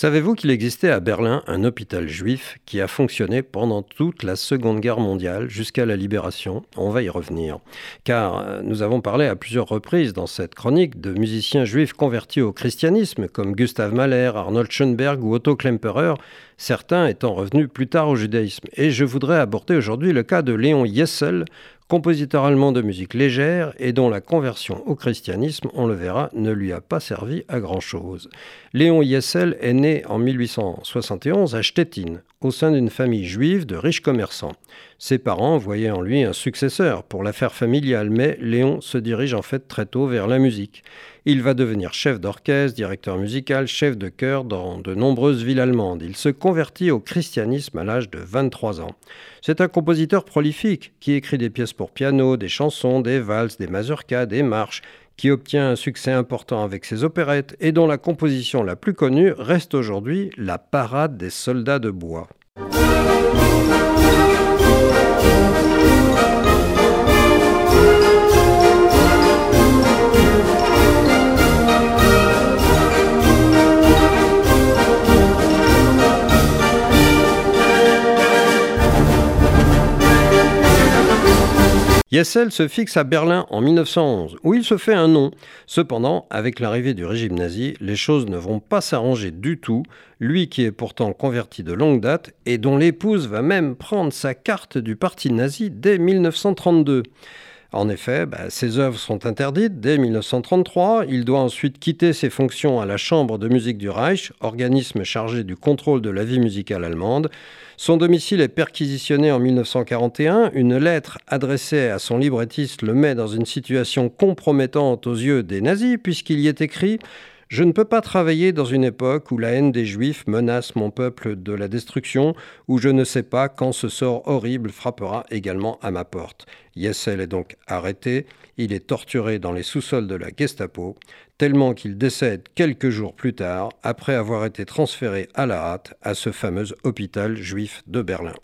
Savez-vous qu'il existait à Berlin un hôpital juif qui a fonctionné pendant toute la Seconde Guerre mondiale jusqu'à la libération? On va y revenir. Car euh, nous avons parlé à plusieurs reprises dans cette chronique de musiciens juifs convertis au christianisme comme Gustav Mahler, Arnold Schoenberg ou Otto Klemperer, certains étant revenus plus tard au judaïsme. Et je voudrais aborder aujourd'hui le cas de Léon Yessel, compositeur allemand de musique légère et dont la conversion au christianisme, on le verra, ne lui a pas servi à grand-chose. Léon Yessel est né en 1871 à Stettin, au sein d'une famille juive de riches commerçants. Ses parents voyaient en lui un successeur pour l'affaire familiale, mais Léon se dirige en fait très tôt vers la musique. Il va devenir chef d'orchestre, directeur musical, chef de chœur dans de nombreuses villes allemandes. Il se convertit au christianisme à l'âge de 23 ans. C'est un compositeur prolifique qui écrit des pièces pour piano, des chansons, des valses, des mazurkas, des marches, qui obtient un succès important avec ses opérettes et dont la composition la plus connue reste aujourd'hui la parade des soldats de bois. Yessel se fixe à Berlin en 1911, où il se fait un nom. Cependant, avec l'arrivée du régime nazi, les choses ne vont pas s'arranger du tout, lui qui est pourtant converti de longue date et dont l'épouse va même prendre sa carte du parti nazi dès 1932. En effet, bah, ses œuvres sont interdites dès 1933. Il doit ensuite quitter ses fonctions à la Chambre de musique du Reich, organisme chargé du contrôle de la vie musicale allemande. Son domicile est perquisitionné en 1941. Une lettre adressée à son librettiste le met dans une situation compromettante aux yeux des nazis, puisqu'il y est écrit je ne peux pas travailler dans une époque où la haine des Juifs menace mon peuple de la destruction, où je ne sais pas quand ce sort horrible frappera également à ma porte. Yessel est donc arrêté, il est torturé dans les sous-sols de la Gestapo, tellement qu'il décède quelques jours plus tard, après avoir été transféré à la hâte à ce fameux hôpital juif de Berlin.